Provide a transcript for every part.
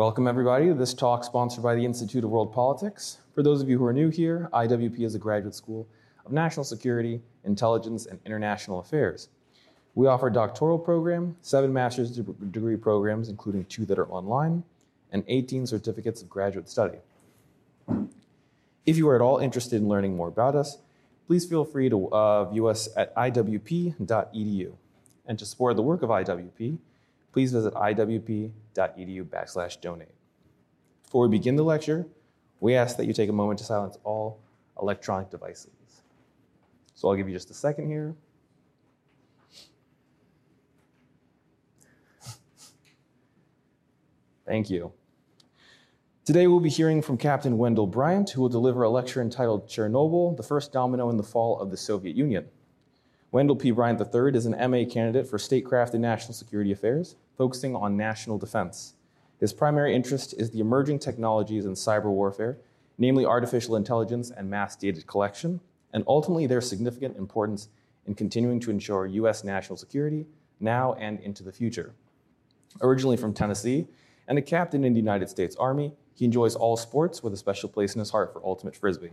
Welcome, everybody, to this talk sponsored by the Institute of World Politics. For those of you who are new here, IWP is a graduate school of national security, intelligence, and international affairs. We offer a doctoral program, seven master's degree programs, including two that are online, and 18 certificates of graduate study. If you are at all interested in learning more about us, please feel free to uh, view us at iwp.edu. And to support the work of IWP, please visit iwp.edu backslash donate. Before we begin the lecture, we ask that you take a moment to silence all electronic devices. So I'll give you just a second here. Thank you. Today we'll be hearing from Captain Wendell Bryant, who will deliver a lecture entitled Chernobyl, the First Domino in the Fall of the Soviet Union. Wendell P. Bryant III is an MA candidate for Statecraft and National Security Affairs, focusing on national defense. His primary interest is the emerging technologies in cyber warfare, namely artificial intelligence and mass data collection, and ultimately their significant importance in continuing to ensure U.S. national security now and into the future. Originally from Tennessee and a captain in the United States Army, he enjoys all sports with a special place in his heart for ultimate frisbee.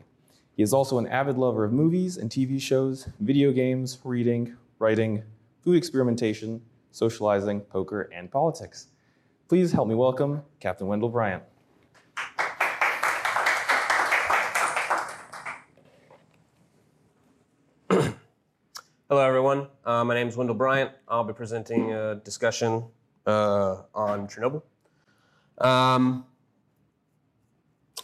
He is also an avid lover of movies and TV shows, video games, reading, writing, food experimentation, socializing, poker, and politics. Please help me welcome Captain Wendell Bryant. Hello, everyone. Uh, my name is Wendell Bryant. I'll be presenting a discussion uh, on Chernobyl. Um,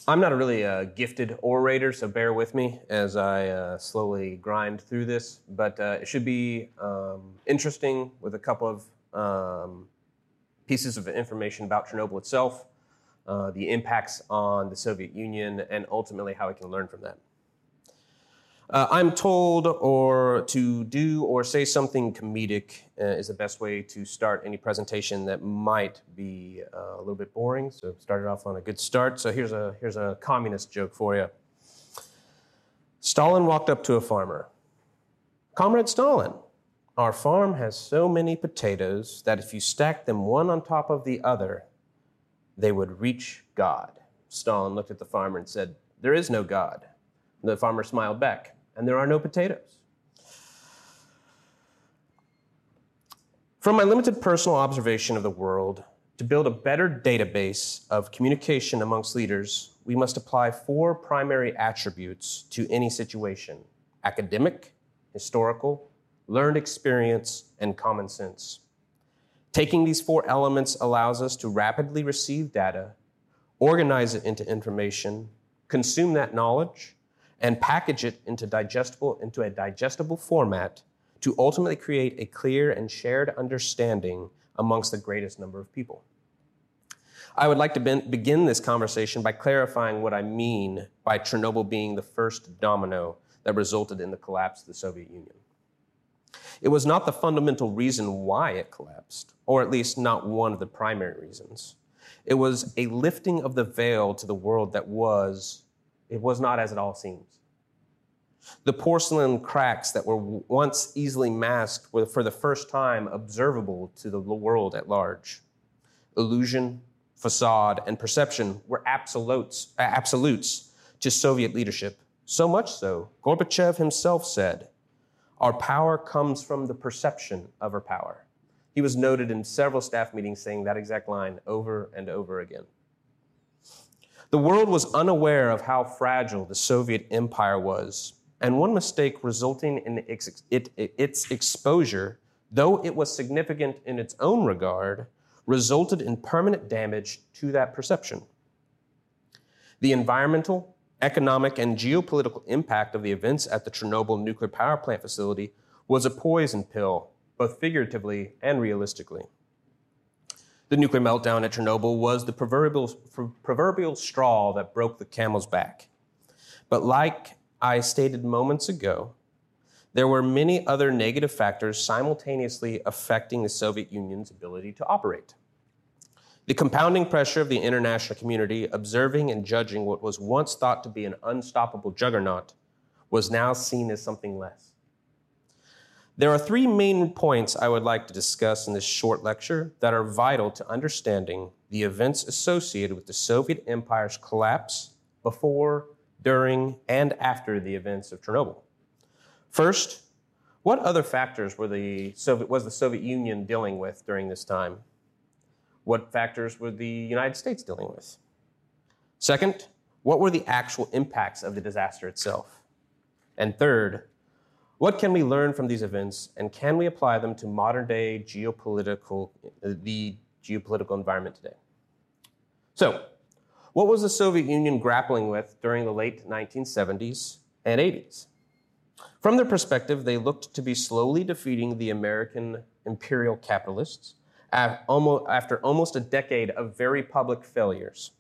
I'm not a really uh, gifted orator, so bear with me as I uh, slowly grind through this. But uh, it should be um, interesting with a couple of um, pieces of information about Chernobyl itself, uh, the impacts on the Soviet Union, and ultimately how we can learn from that. Uh, I'm told or to do or say something comedic uh, is the best way to start any presentation that might be uh, a little bit boring. So started off on a good start. So here's a here's a communist joke for you. Stalin walked up to a farmer. Comrade Stalin, our farm has so many potatoes that if you stack them one on top of the other, they would reach God. Stalin looked at the farmer and said, There is no God. The farmer smiled back, and there are no potatoes. From my limited personal observation of the world, to build a better database of communication amongst leaders, we must apply four primary attributes to any situation academic, historical, learned experience, and common sense. Taking these four elements allows us to rapidly receive data, organize it into information, consume that knowledge, and package it into digestible into a digestible format to ultimately create a clear and shared understanding amongst the greatest number of people. I would like to be- begin this conversation by clarifying what I mean by Chernobyl being the first domino that resulted in the collapse of the Soviet Union. It was not the fundamental reason why it collapsed, or at least not one of the primary reasons. It was a lifting of the veil to the world that was, it was not as it all seems. The porcelain cracks that were once easily masked were for the first time observable to the world at large. Illusion, facade, and perception were absolutes, uh, absolutes to Soviet leadership. So much so, Gorbachev himself said, Our power comes from the perception of our power. He was noted in several staff meetings saying that exact line over and over again. The world was unaware of how fragile the Soviet empire was and one mistake resulting in its, exposure, though it was significant in its own regard, resulted in permanent damage to that perception. The environmental, economic, and geopolitical impact of the events at the Chernobyl nuclear power plant facility was a poison pill, both figuratively and realistically. The nuclear meltdown at Chernobyl was the proverbial, proverbial straw that broke the camel's back. But like I stated moments ago, there were many other negative factors simultaneously affecting the Soviet Union's ability to operate. The compounding pressure of the international community observing and judging what was once thought to be an unstoppable juggernaut was now seen as something less. There are three main points I would like to discuss in this short lecture that are vital to understanding the events associated with the Soviet Empire's collapse before, during, and after the events of Chernobyl. First, what other factors were the Soviet, was the Soviet Union dealing with during this time? What factors were the United States dealing with? Second, what were the actual impacts of the disaster itself? And third, what can we learn from these events and can we apply them to modern day geopolitical, uh, the geopolitical environment today? So, what was the Soviet Union grappling with during the late 1970s and 80s? From their perspective, they looked to be slowly defeating the American imperial capitalists after almost a decade of very public failures.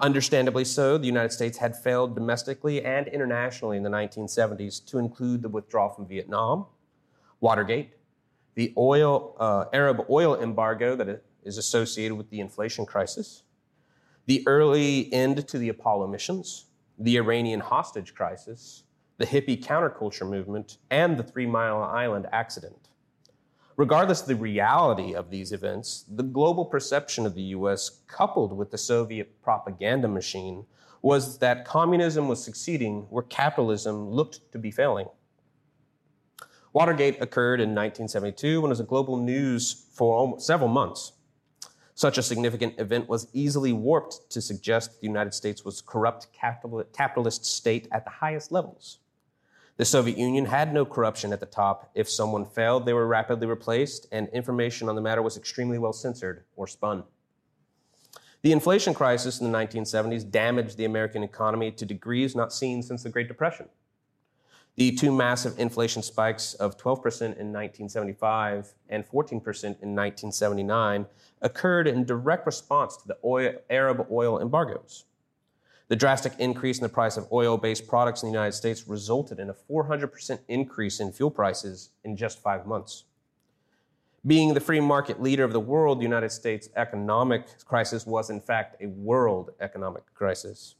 Understandably so, the United States had failed domestically and internationally in the 1970s, to include the withdrawal from Vietnam, Watergate, the oil, uh, Arab oil embargo that is associated with the inflation crisis, the early end to the Apollo missions, the Iranian hostage crisis, the hippie counterculture movement, and the Three Mile Island accident. Regardless of the reality of these events, the global perception of the US, coupled with the Soviet propaganda machine, was that communism was succeeding where capitalism looked to be failing. Watergate occurred in 1972 and was a global news for several months. Such a significant event was easily warped to suggest the United States was a corrupt capitalist state at the highest levels. The Soviet Union had no corruption at the top. If someone failed, they were rapidly replaced, and information on the matter was extremely well censored or spun. The inflation crisis in the 1970s damaged the American economy to degrees not seen since the Great Depression. The two massive inflation spikes of 12% in 1975 and 14% in 1979 occurred in direct response to the oil, Arab oil embargoes. The drastic increase in the price of oil based products in the United States resulted in a 400% increase in fuel prices in just five months. Being the free market leader of the world, the United States economic crisis was, in fact, a world economic crisis.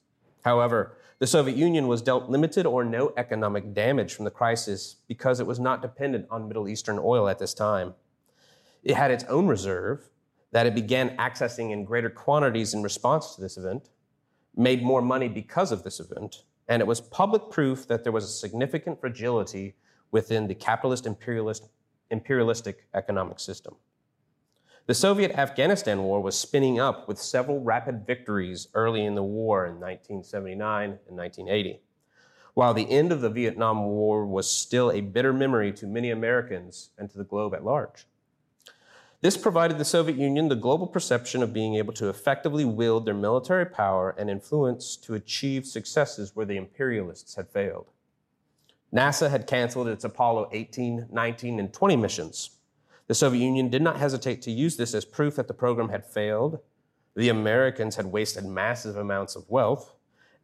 However, the Soviet Union was dealt limited or no economic damage from the crisis because it was not dependent on Middle Eastern oil at this time. It had its own reserve that it began accessing in greater quantities in response to this event made more money because of this event, and it was public proof that there was a significant fragility within the capitalist imperialist, imperialistic economic system. The Soviet Afghanistan War was spinning up with several rapid victories early in the war in 1979 and 1980, while the end of the Vietnam War was still a bitter memory to many Americans and to the globe at large. This provided the Soviet Union the global perception of being able to effectively wield their military power and influence to achieve successes where the imperialists had failed. NASA had canceled its Apollo 18, 19, and 20 missions. The Soviet Union did not hesitate to use this as proof that the program had failed, the Americans had wasted massive amounts of wealth,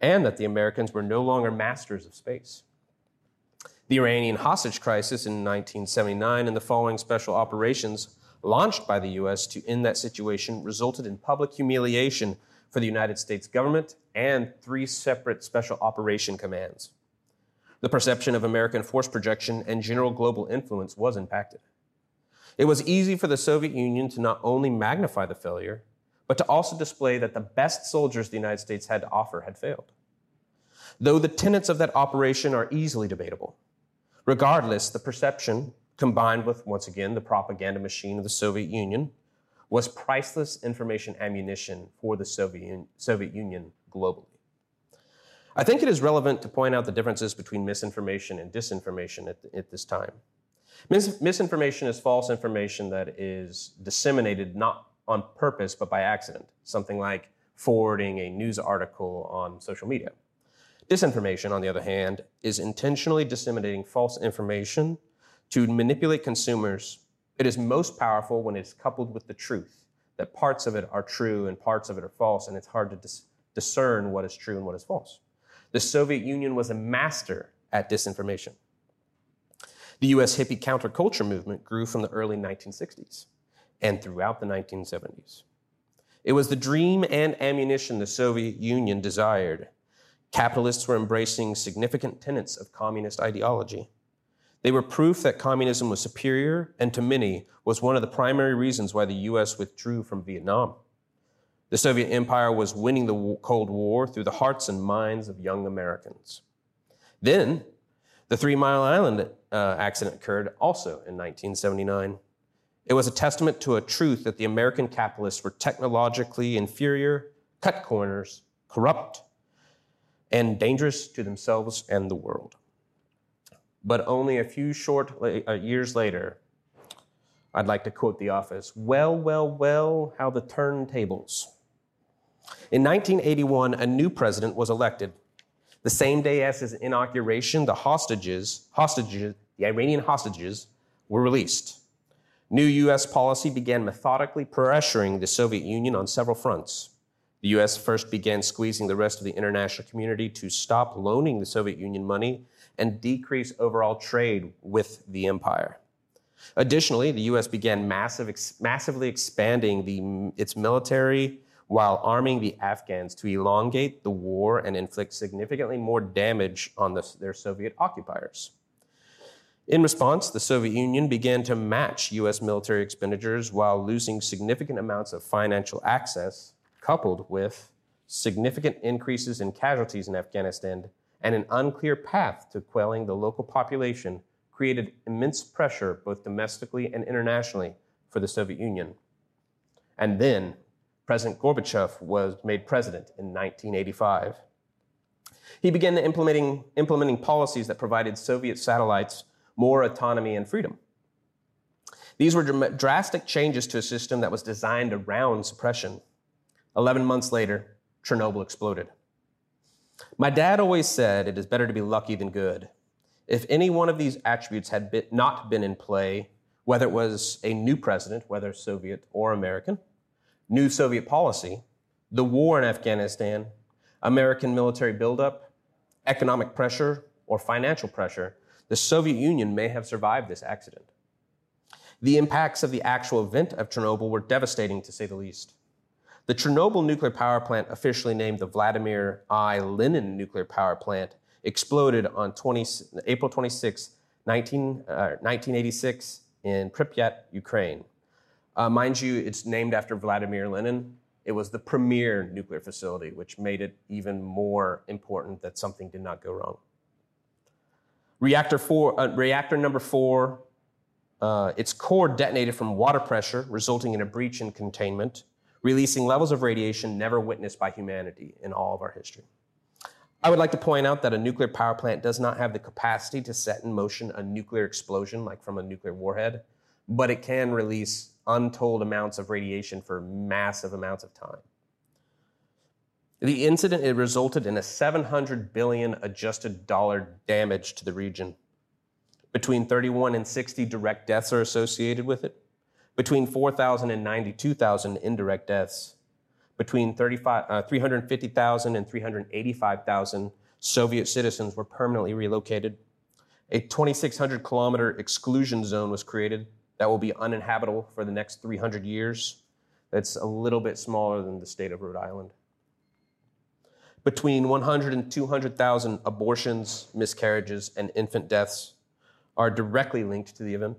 and that the Americans were no longer masters of space. The Iranian hostage crisis in 1979 and the following special operations launched by the U.S. to end that situation resulted in public humiliation for the United States government and three separate special operation commands. The perception of American force projection and general global influence was impacted. It was easy for the Soviet Union to not only magnify the failure, but to also display that the best soldiers the United States had to offer had failed. Though the tenets of that operation are easily debatable, regardless, the perception combined with, once again, the propaganda machine of the Soviet Union, was priceless information ammunition for the Soviet, Soviet Union globally. I think it is relevant to point out the differences between misinformation and disinformation at, at this time. Mis- misinformation is false information that is disseminated not on purpose but by accident, something like forwarding a news article on social media. Disinformation, on the other hand, is intentionally disseminating false information to manipulate consumers, it is most powerful when it's coupled with the truth, that parts of it are true and parts of it are false, and it's hard to dis- discern what is true and what is false. The Soviet Union was a master at disinformation. The US hippie counterculture movement grew from the early 1960s and throughout the 1970s. It was the dream and ammunition the Soviet Union desired. Capitalists were embracing significant tenets of communist ideology. They were proof that communism was superior and to many was one of the primary reasons why the US withdrew from Vietnam. The Soviet Empire was winning the Cold War through the hearts and minds of young Americans. Then, the Three Mile Island uh, accident occurred also in 1979. It was a testament to a truth that the American capitalists were technologically inferior, cut corners, corrupt, and dangerous to themselves and the world. But only a few short uh, years later, I'd like to quote The Office Well, well, well, how the turntables. In 1981, a new president was elected. The same day as his inauguration, the hostages, hostages, the Iranian hostages, were released. New U.S. policy began methodically pressuring the Soviet Union on several fronts. The U.S. first began squeezing the rest of the international community to stop loaning the Soviet Union money and decrease overall trade with the empire. Additionally, the U.S. began massive, ex- massively expanding the, its military while arming the Afghans to elongate the war and inflict significantly more damage on the, their Soviet occupiers. In response, the Soviet Union began to match U.S. military expenditures while losing significant amounts of financial access, coupled with significant increases in casualties in Afghanistan and an unclear path to quelling the local population created immense pressure both domestically and internationally for the Soviet Union. And then President Gorbachev was made president in 1985. He began implementing, implementing policies that provided Soviet satellites more autonomy and freedom. These were drastic changes to a system that was designed around suppression. 11 months later, Chernobyl exploded. My dad always said it is better to be lucky than good. If any one of these attributes had been, not been in play, whether it was a new president, whether Soviet or American, new Soviet policy, the war in Afghanistan, American military buildup, economic pressure, or financial pressure, the Soviet Union may have survived this accident. The impacts of the actual event of Chernobyl were devastating to say the least. The Chernobyl nuclear power plant, officially named the Vladimir I. Lenin nuclear power plant, exploded on 20, April 26, 19, uh, 1986, in Pripyat, Ukraine. Uh, mind you, it's named after Vladimir Lenin. It was the premier nuclear facility, which made it even more important that something did not go wrong. Reactor, four, uh, reactor number four, uh, its core detonated from water pressure, resulting in a breach in containment, releasing levels of radiation never witnessed by humanity in all of our history. I would like to point out that a nuclear power plant does not have the capacity to set in motion a nuclear explosion like from a nuclear warhead, but it can release untold amounts of radiation for massive amounts of time. The incident it resulted in a 700 billion adjusted dollar damage to the region. Between 31 and 60 direct deaths are associated with it. Between 4,000 and 92,000 indirect deaths. Between 35, uh, 350,000 and 385,000 Soviet citizens were permanently relocated. A 2,600 kilometer exclusion zone was created that will be uninhabitable for the next 300 years. That's a little bit smaller than the state of Rhode Island between 100 and 200,000 abortions, miscarriages, and infant deaths are directly linked to the event.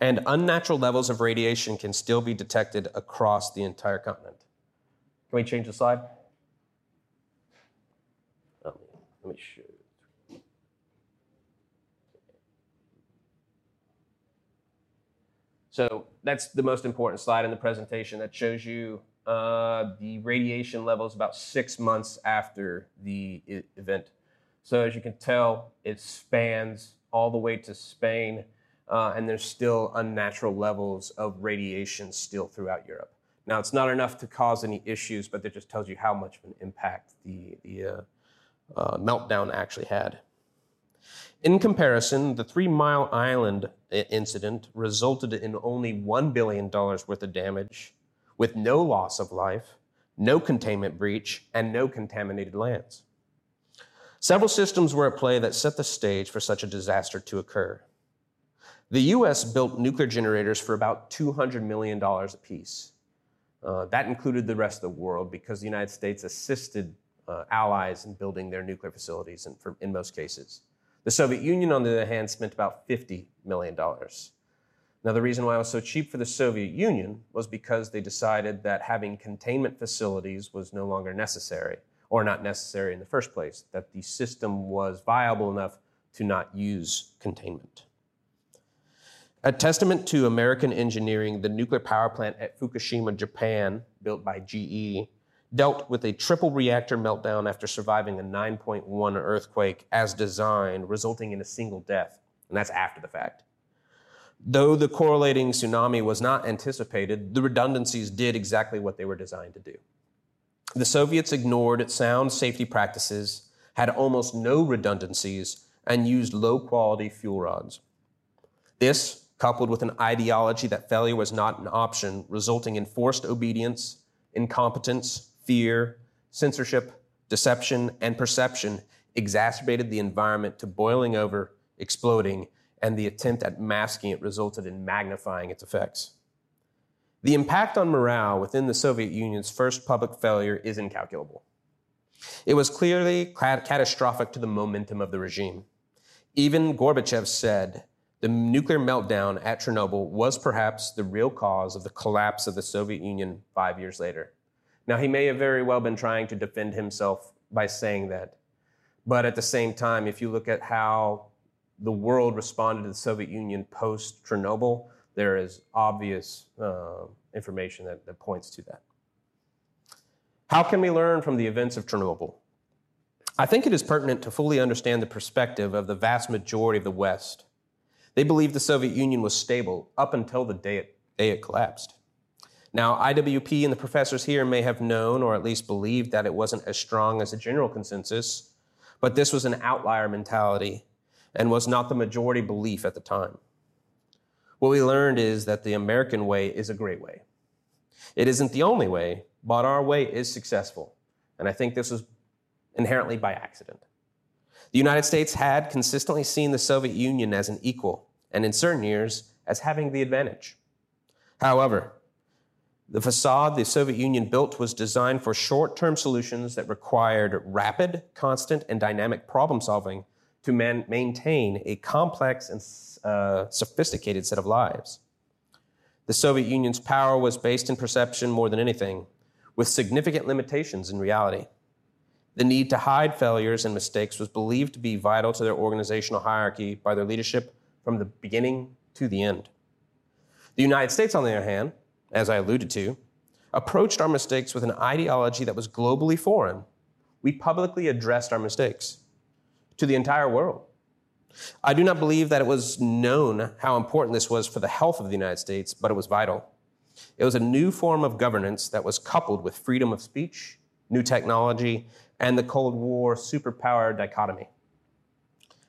And unnatural levels of radiation can still be detected across the entire continent. Can we change the slide? Let me, let me show. So that's the most important slide in the presentation that shows you uh, the radiation levels about six months after the event. So as you can tell, it spans all the way to Spain, uh, and there's still unnatural levels of radiation still throughout Europe. Now, it's not enough to cause any issues, but it just tells you how much of an impact the, the uh, uh meltdown actually had. In comparison, the Three Mile Island incident resulted in only $1 billion worth of damage with no loss of life, no containment breach, and no contaminated lands. Several systems were at play that set the stage for such a disaster to occur. The US built nuclear generators for about $200 million apiece. Uh, that included the rest of the world because the United States assisted uh, allies in building their nuclear facilities in, for, in most cases. The Soviet Union, on the other hand, spent about $50 million. Now, the reason why it was so cheap for the Soviet Union was because they decided that having containment facilities was no longer necessary, or not necessary in the first place, that the system was viable enough to not use containment. A testament to American engineering, the nuclear power plant at Fukushima, Japan, built by GE, dealt with a triple reactor meltdown after surviving a 9.1 earthquake as designed, resulting in a single death. And that's after the fact. Though the correlating tsunami was not anticipated, the redundancies did exactly what they were designed to do. The Soviets ignored sound safety practices, had almost no redundancies, and used low quality fuel rods. This, coupled with an ideology that failure was not an option, resulting in forced obedience, incompetence, fear, censorship, deception, and perception, exacerbated the environment to boiling over, exploding, and the attempt at masking it resulted in magnifying its effects. The impact on morale within the Soviet Union's first public failure is incalculable. It was clearly catastrophic to the momentum of the regime. Even Gorbachev said the nuclear meltdown at Chernobyl was perhaps the real cause of the collapse of the Soviet Union five years later. Now, he may have very well been trying to defend himself by saying that. But at the same time, if you look at how the world responded to the Soviet Union post Chernobyl, there is obvious uh, information that, that points to that. How can we learn from the events of Chernobyl? I think it is pertinent to fully understand the perspective of the vast majority of the West. They believed the Soviet Union was stable up until the day it, day it collapsed. Now, IWP and the professors here may have known or at least believed that it wasn't as strong as a general consensus, but this was an outlier mentality and was not the majority belief at the time. What we learned is that the American way is a great way. It isn't the only way, but our way is successful. And I think this was inherently by accident. The United States had consistently seen the Soviet Union as an equal, and in certain years, as having the advantage. However, the facade the Soviet Union built was designed for short term solutions that required rapid, constant, and dynamic problem solving to man- maintain a complex and uh, sophisticated set of lives. The Soviet Union's power was based in perception more than anything, with significant limitations in reality. The need to hide failures and mistakes was believed to be vital to their organizational hierarchy by their leadership from the beginning to the end. The United States, on the other hand, as I alluded to, approached our mistakes with an ideology that was globally foreign. We publicly addressed our mistakes to the entire world. I do not believe that it was known how important this was for the health of the United States, but it was vital. It was a new form of governance that was coupled with freedom of speech, new technology, and the Cold War superpower dichotomy.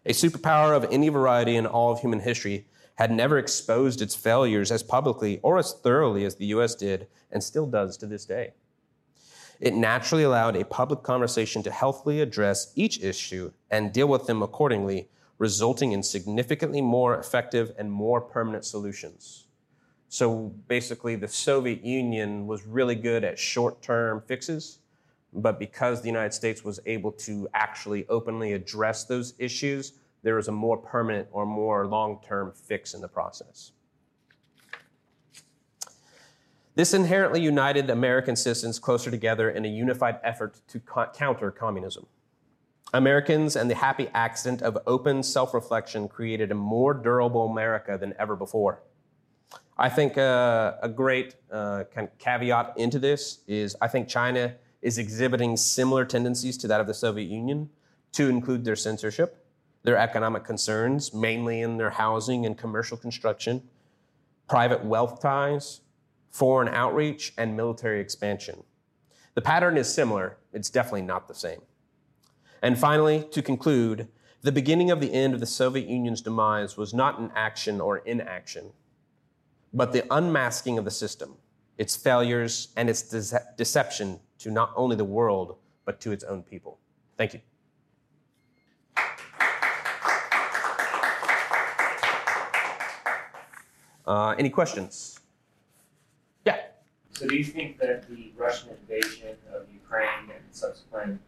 A superpower of any variety in all of human history had never exposed its failures as publicly or as thoroughly as the US did and still does to this day. It naturally allowed a public conversation to healthily address each issue and deal with them accordingly, resulting in significantly more effective and more permanent solutions. So basically, the Soviet Union was really good at short term fixes, but because the United States was able to actually openly address those issues, there was a more permanent or more long term fix in the process. This inherently united American citizens closer together in a unified effort to co- counter communism. Americans and the happy accident of open self reflection created a more durable America than ever before. I think uh, a great uh, kind of caveat into this is I think China is exhibiting similar tendencies to that of the Soviet Union, to include their censorship, their economic concerns, mainly in their housing and commercial construction, private wealth ties, foreign outreach, and military expansion. The pattern is similar, it's definitely not the same. And finally, to conclude, the beginning of the end of the Soviet Union's demise was not an action or inaction, but the unmasking of the system, its failures, and its de- deception to not only the world, but to its own people. Thank you. Uh, any questions? Yeah. So do you think that the Russian invasion of Ukraine and subsequent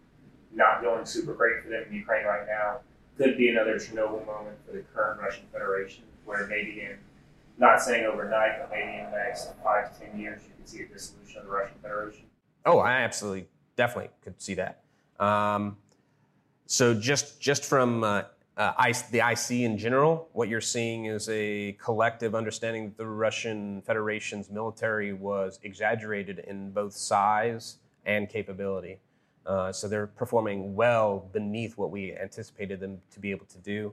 not going super great for them in Ukraine right now could be another Chernobyl moment for the current Russian Federation, where maybe in not saying overnight, but maybe in the next five to ten years, you can see a dissolution of the Russian Federation? Oh, I absolutely, definitely could see that. Um, so just just from uh, uh, the IC in general, what you're seeing is a collective understanding that the Russian Federation's military was exaggerated in both size and capability. Uh, so they're performing well beneath what we anticipated them to be able to do.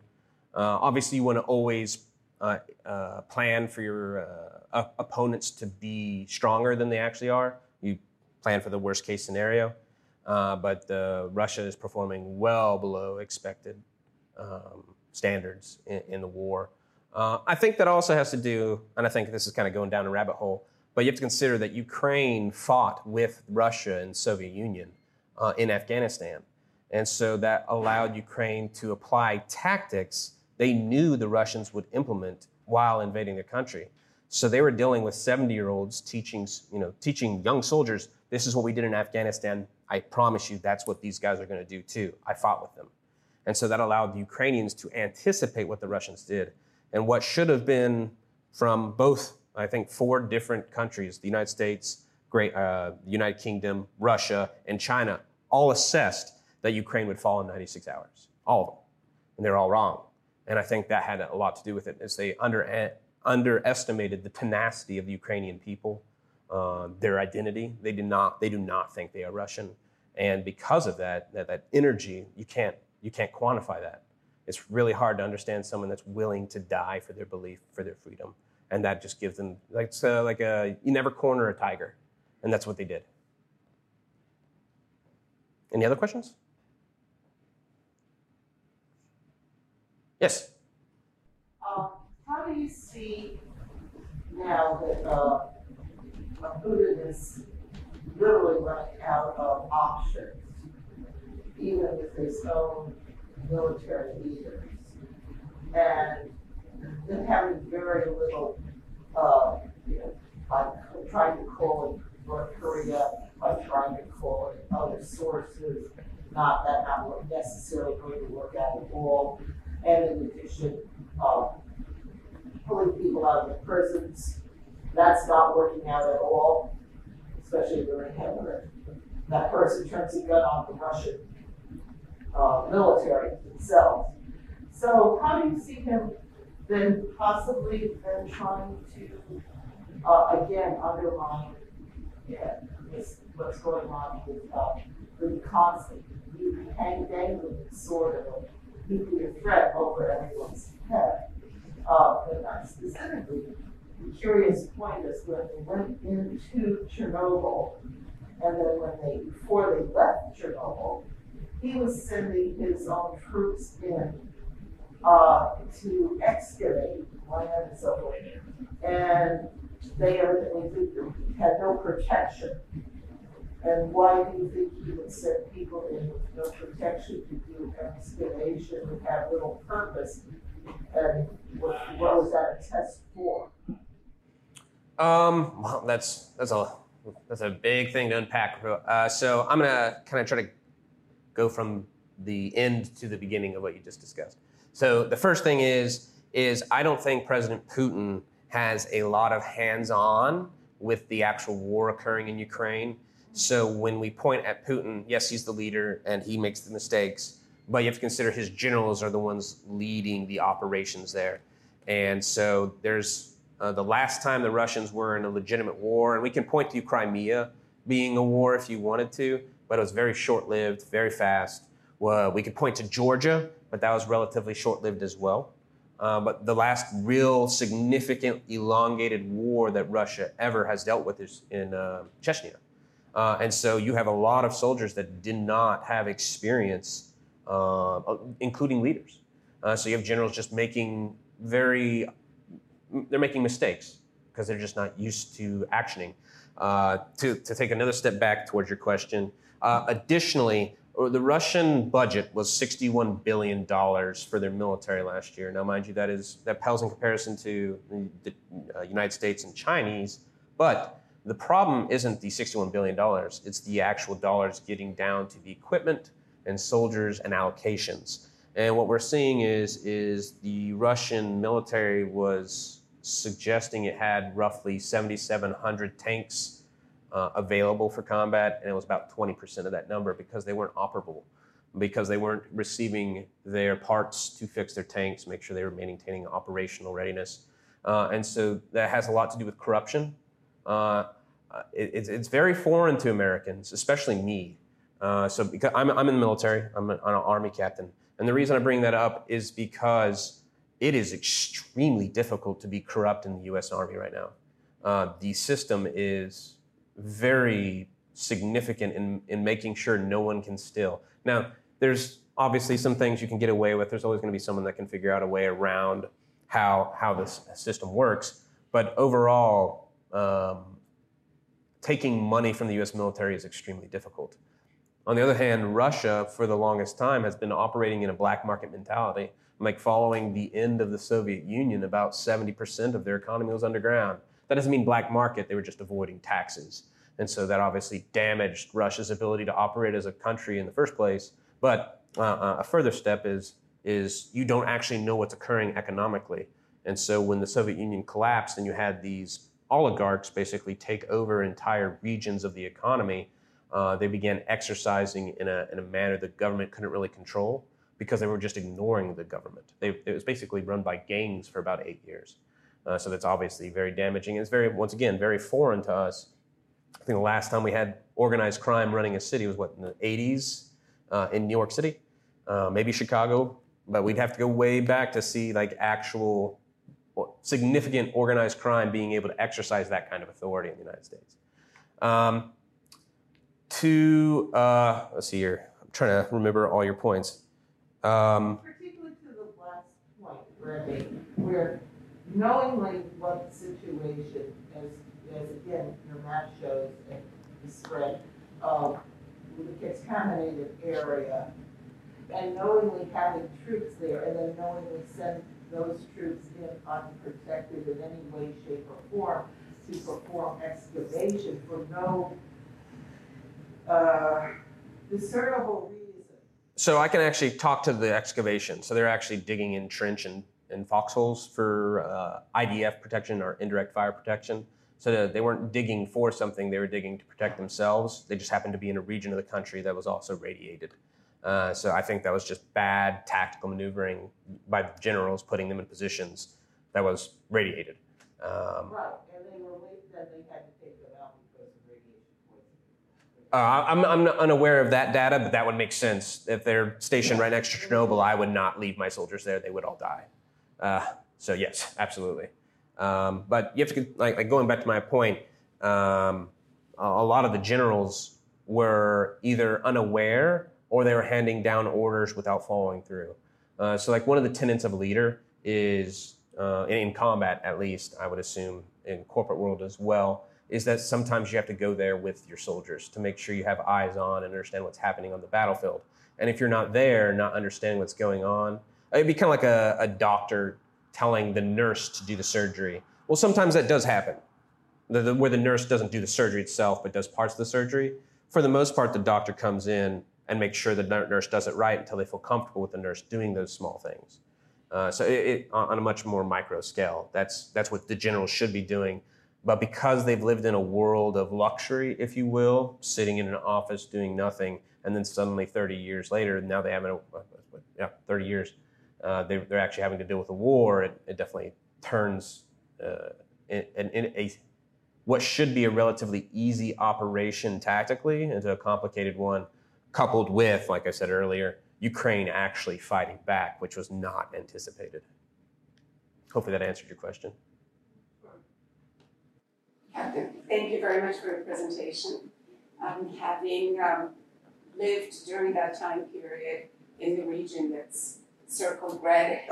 Uh, obviously, you want to always uh, uh, plan for your opponents to be stronger than they actually are. You plan for the worst case scenario, but Russia is performing well below expected um, standards in, in, the war. I think that also has to do, and I think this is kind of going down a rabbit hole, but you have to consider that Ukraine fought with Russia and Soviet Union uh, in Afghanistan. And so that allowed Ukraine to apply tactics they knew the Russians would implement while invading their country. So they were dealing with 70 year olds teaching, you know, teaching young soldiers, this is what we did in Afghanistan. I promise you that's what these guys are going to do too. I fought with them. And so that allowed the Ukrainians to anticipate what the Russians did. And what should have been from both, I think, four different countries the United States, Great, uh, the United Kingdom, Russia, and China all assessed that Ukraine would fall in 96 hours, all of them. And they're all wrong. And I think that had a lot to do with it, as they under, underestimated the tenacity of the Ukrainian people, uh, their identity. They, do not, they do not think they are Russian. And because of that, that, that energy, you can't, you can't quantify that. It's really hard to understand someone that's willing to die for their belief, for their freedom. And that just gives them, like, uh, like a, you never corner a tiger. And that's what they did. Any other questions? Yes. Um, how do you see now that uh, Putin is literally running out of options, even with his own military leaders, and them having very little, uh, you know, trying to call it North Korea, I'm trying to call it other sources, not that not necessarily going to work out at all. And in addition, um, pulling people out of the prisons, that's not working out at all, especially during Hitler. That person turns a gun on the Russian uh, military itself. So how do you see him then possibly then trying to uh, again undermine yeah, this, what's going on with uh, the constant hang dangling sort of nuclear threat over everyone's head. Uh, but I'm specifically curious point is when they went into Chernobyl, and then when they before they left Chernobyl, he was sending his own troops in uh, to excavate land and so forth. And they evidently had no protection and why do you think he would send people in with no protection to do excavation and have little purpose? And what, what was that a test for? Um, well, that's that's a that's a big thing to unpack. Uh, so I'm gonna kind of try to go from the end to the beginning of what you just discussed. So the first thing is is I don't think President Putin has a lot of hands-on with the actual war occurring in Ukraine. So when we point at Putin, yes, he's the leader and he makes the mistakes, but you have to consider his generals are the ones leading the operations there. And so there's uh, the last time the Russians were in a legitimate war, and we can point to Crimea being a war if you wanted to, but it was very short lived, very fast. Well, we could point to Georgia, but that was relatively short lived as well. Uh, but the last real significant elongated war that Russia ever has dealt with is in uh, Chechnya. Uh, and so you have a lot of soldiers that did not have experience, uh, including leaders. Uh, so you have generals just making very, they're making mistakes because they're just not used to actioning. Uh, to, to take another step back towards your question, uh, additionally, uh, the Russian budget was $61 billion for their military last year. Now, mind you, that is that pales in comparison to the United States and Chinese, but the problem isn't the $61 billion, it's the actual dollars getting down to the equipment and soldiers and allocations. And what we're seeing is, is the Russian military was suggesting it had roughly 7,700 tanks uh, available for combat, and it was about 20% of that number because they weren't operable, because they weren't receiving their parts to fix their tanks, make sure they were maintaining operational readiness. Uh, and so that has a lot to do with corruption. Uh, it, it's, it's very foreign to Americans, especially me. Uh, so because I'm, I'm in the military, I'm an, I'm an army captain. And the reason I bring that up is because it is extremely difficult to be corrupt in the U.S. Army right now. Uh, the system is very significant in, in making sure no one can steal. Now, there's obviously some things you can get away with. There's always going to be someone that can figure out a way around how how this system works. But overall, um, taking money from the U.S. military is extremely difficult. On the other hand, Russia, for the longest time, has been operating in a black market mentality. Like following the end of the Soviet Union, about 70% of their economy was underground. That doesn't mean black market, they were just avoiding taxes. And so that obviously damaged Russia's ability to operate as a country in the first place. But uh, uh, a further step is, is you don't actually know what's occurring economically. And so when the Soviet Union collapsed and you had these oligarchs basically take over entire regions of the economy, uh, they began exercising in a, in a manner the government couldn't really control because they were just ignoring the government. They, it was basically run by gangs for about eight years. Uh, so that's obviously very damaging. It's very, once again, very foreign to us. I think the last time we had organized crime running a city was what in the 80s uh, in New York City, uh, maybe Chicago, but we'd have to go way back to see like actual significant organized crime being able to exercise that kind of authority in the United States. Um, to uh, let's see here, I'm trying to remember all your points. Um, Particularly to the last point, Randy, where knowingly what the situation, as, as again, your map shows and the spread of the contaminated area, and knowingly having troops there, and then knowingly send those troops in unprotected in any way, shape, or form to perform excavation for no uh, discernible reason. So I can actually talk to the excavation. So they're actually digging in trench and, and foxholes for uh, IDF protection or indirect fire protection. So they weren't digging for something, they were digging to protect themselves. They just happened to be in a region of the country that was also radiated. Uh, so I think that was just bad tactical maneuvering by generals, putting them in positions that was radiated. Um, and they were then they had to take them out because of radiation poisoning. Uh, I'm, I'm unaware of that data, but that would make sense. If they're stationed right next to Chernobyl, I would not leave my soldiers there; they would all die. Uh, so yes, absolutely. Um, but you have to like, like, going back to my point. Um, a lot of the generals were either unaware or they were handing down orders without following through. Uh, so, like one of the tenets of a leader is, uh, in combat at least, I would assume in corporate world as well, is that sometimes you have to go there with your soldiers to make sure you have eyes on and understand what's happening on the battlefield. And if you're not there, not understanding what's going on, it'd be kind of like a, a doctor telling the nurse to do the surgery. Well, sometimes that does happen, the, the, where the nurse doesn't do the surgery itself, but does parts of the surgery. For the most part, the doctor comes in and make sure the nurse does it right until they feel comfortable with the nurse doing those small things. Uh, so it, it, on a much more micro scale, that's that's what the general should be doing. But because they've lived in a world of luxury, if you will, sitting in an office doing nothing, and then suddenly 30 years later, now they have a, yeah, 30 years, uh, they, are actually having to deal with a war. It, it definitely turns uh, in, in a what should be a relatively easy operation tactically into a complicated one coupled with, like I said earlier, Ukraine actually fighting back, which was not anticipated. Hopefully that answered your question. Thank you very much for your presentation. Um, having um, lived during that time period in the region that's circled red,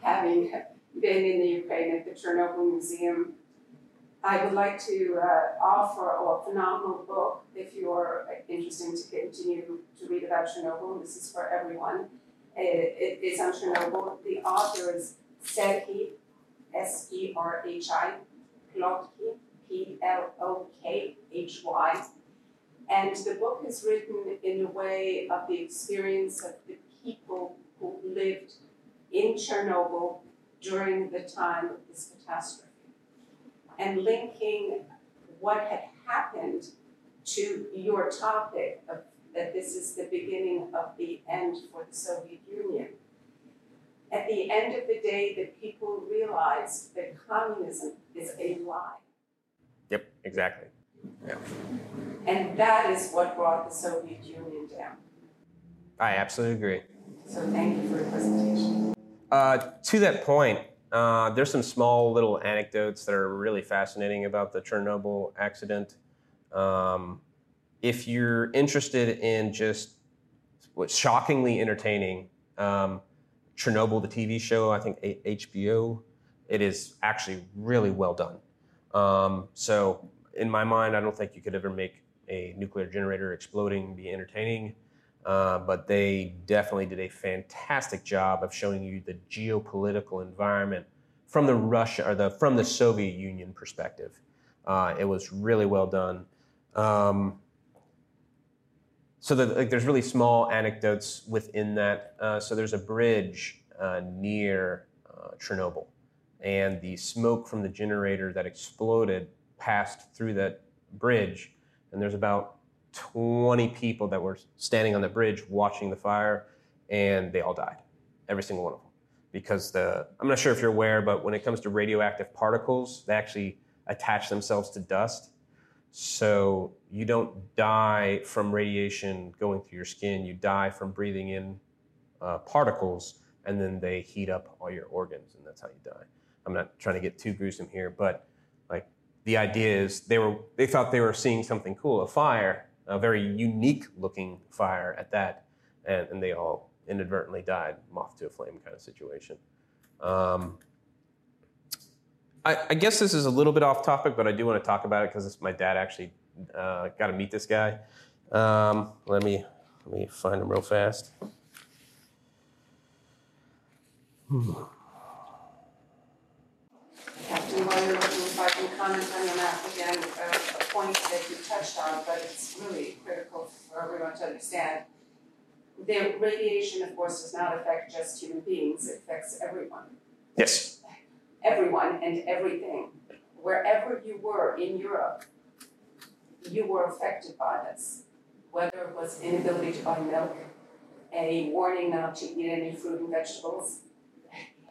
having been in the Ukraine at the Chernobyl Museum I would like to uh, offer a phenomenal book if you're interested to continue to read about Chernobyl. This is for everyone. it, it is on Chernobyl. The author is Serhiy, S E R H I, Plokhy, P L O K H Y. And the book is written in a way of the experience of the people who lived in Chernobyl during the time of this catastrophe and linking what had happened to your topic of that this is the beginning of the end for the Soviet Union. At the end of the day, the people realized that communism is a lie. Yep, exactly. Yeah. And that is what brought the Soviet Union down. I absolutely agree. So thank you for your presentation. Uh, to that point, uh, there's some small little anecdotes that are really fascinating about the Chernobyl accident. Um, if you're interested in just what's shockingly entertaining, um, Chernobyl, the TV show, I think HBO, it is actually really well done. Um, so, in my mind, I don't think you could ever make a nuclear generator exploding be entertaining. Uh, but they definitely did a fantastic job of showing you the geopolitical environment from the Russia or the from the Soviet Union perspective. Uh, it was really well done. Um, so like, there's really small anecdotes within that. Uh, so there's a bridge uh, near uh, Chernobyl, and the smoke from the generator that exploded passed through that bridge, and there's about 20 people that were standing on the bridge watching the fire, and they all died, every single one of them. Because the, I'm not sure if you're aware, but when it comes to radioactive particles, they actually attach themselves to dust. So you don't die from radiation going through your skin, you die from breathing in uh, particles, and then they heat up all your organs, and that's how you die. I'm not trying to get too gruesome here, but like the idea is they were they thought they were seeing something cool, a fire, a very unique looking fire at that, and, and they all inadvertently died, moth to a flame kind of situation. Um, I, I, guess this is a little bit off topic, but I do want to talk about it because my dad actually uh, got to meet this guy. Um, let me let me find him real fast. Hmm. Captain Wonder, if I can comment on your map again, uh, a point that you touched on, but it's really critical for everyone to understand. The radiation, of course, does not affect just human beings, it affects everyone. Yes. Everyone and everything. Wherever you were in Europe, you were affected by this. Whether it was inability to buy milk, a warning not to eat any fruit and vegetables,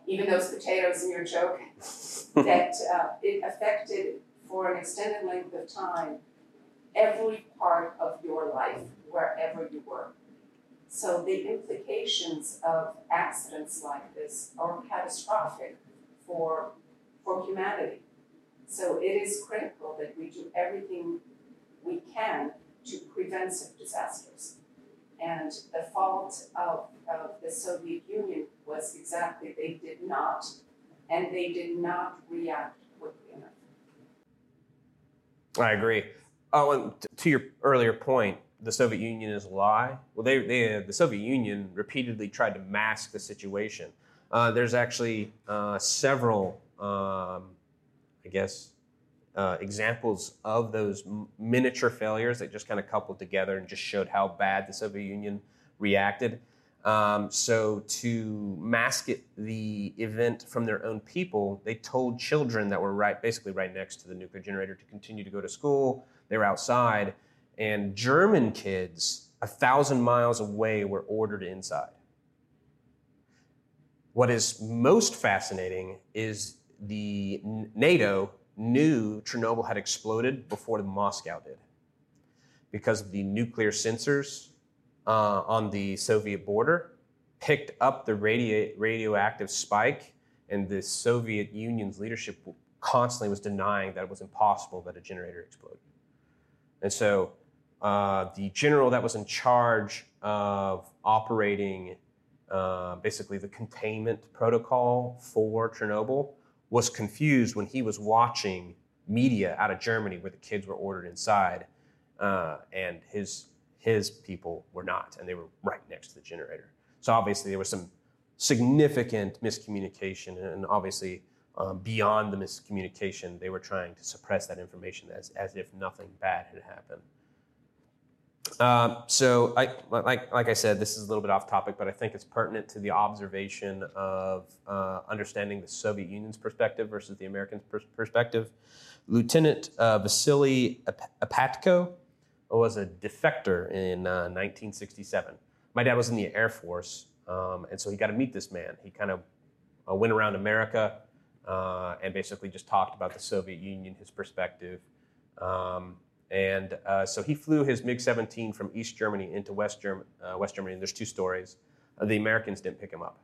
even those potatoes in your joke, that uh, it affected for an extended length of time every part of your life, wherever you were. So the implications of accidents like this are catastrophic for, for humanity. So it is critical that we do everything we can to prevent such disasters. And the fault of, of the Soviet Union was exactly they did not, and they did not react quickly enough. I agree. Oh, and to your earlier point, the Soviet Union is a lie. Well, they, they the Soviet Union repeatedly tried to mask the situation. Uh, there's actually uh, several, um, I guess, uh, examples of those miniature failures that just kind of coupled together and just showed how bad the Soviet Union reacted. Um, so to mask it, the event from their own people, they told children that were right, basically right next to the nuclear generator, to continue to go to school. They were outside, and German kids a thousand miles away were ordered inside. What is most fascinating is the NATO knew Chernobyl had exploded before the Moscow did because the nuclear sensors uh, on the Soviet border picked up the radio- radioactive spike, and the Soviet Union's leadership constantly was denying that it was impossible that a generator exploded. And so uh, the general that was in charge of operating uh, basically the containment protocol for Chernobyl was confused when he was watching media out of Germany where the kids were ordered inside, uh, and his his people were not, and they were right next to the generator. So obviously there was some significant miscommunication, and obviously um, beyond the miscommunication, they were trying to suppress that information as, as if nothing bad had happened. Uh, so, I, like, like I said, this is a little bit off topic, but I think it's pertinent to the observation of uh, understanding the Soviet Union's perspective versus the American pers- perspective. Lieutenant uh, Vasily Epatko was a defector in 1967. Uh, My dad was in the Air Force, um, and so he got to meet this man. He kind of uh, went around America uh, and basically just talked about the Soviet Union, his perspective. Um, and uh, so he flew his MiG 17 from East Germany into West, Germ- uh, West Germany. And there's two stories. Uh, the Americans didn't pick him up.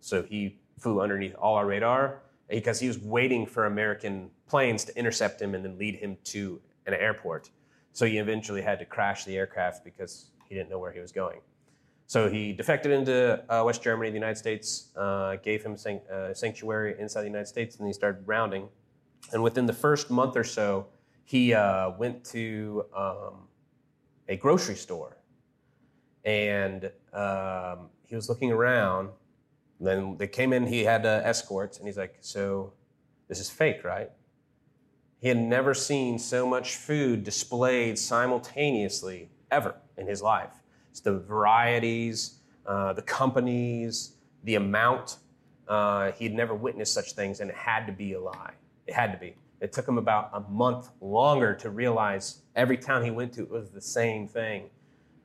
So he flew underneath all our radar because he was waiting for American planes to intercept him and then lead him to an airport. So he eventually had to crash the aircraft because he didn't know where he was going. So he defected into uh, West Germany, the United States, uh, gave him san- uh, sanctuary inside the United States, and he started rounding. And within the first month or so, he uh, went to um, a grocery store and um, he was looking around. Then they came in, he had uh, escorts, and he's like, So this is fake, right? He had never seen so much food displayed simultaneously ever in his life. It's the varieties, uh, the companies, the amount. Uh, he had never witnessed such things, and it had to be a lie. It had to be. It took him about a month longer to realize every town he went to it was the same thing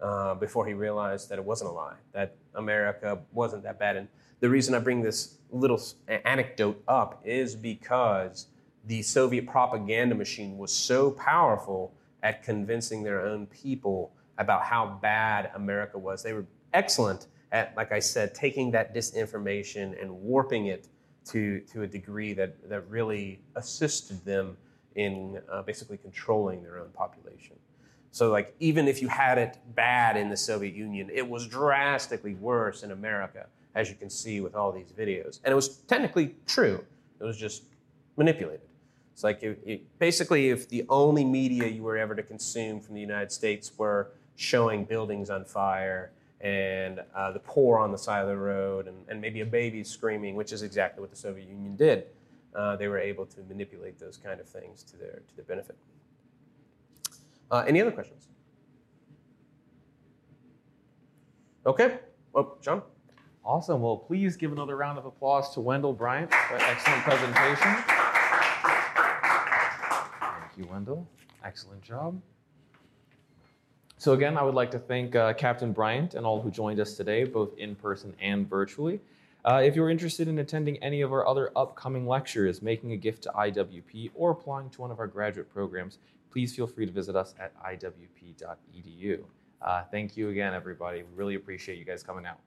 uh, before he realized that it wasn't a lie, that America wasn't that bad. And the reason I bring this little anecdote up is because the Soviet propaganda machine was so powerful at convincing their own people about how bad America was. They were excellent at, like I said, taking that disinformation and warping it to, to a degree that, that really assisted them in uh, basically controlling their own population. So, like, even if you had it bad in the Soviet Union, it was drastically worse in America, as you can see with all these videos. And it was technically true, it was just manipulated. It's like, it, it, basically, if the only media you were ever to consume from the United States were showing buildings on fire and uh, the poor on the side of the road, and, and, maybe a baby screaming, which is exactly what the Soviet Union did. Uh, they were able to manipulate those kind of things to their to their benefit. Uh, any other questions? Okay. Oh, John. Awesome. Well, please give another round of applause to Wendell Bryant for an excellent presentation. Thank you, Wendell. Excellent job. So again, I would like to thank uh, Captain Bryant and all who joined us today, both in person and virtually. Uh, if you're interested in attending any of our other upcoming lectures, making a gift to IWP, or applying to one of our graduate programs, please feel free to visit us at iwp.edu. Uh, thank you again, everybody. Really appreciate you guys coming out.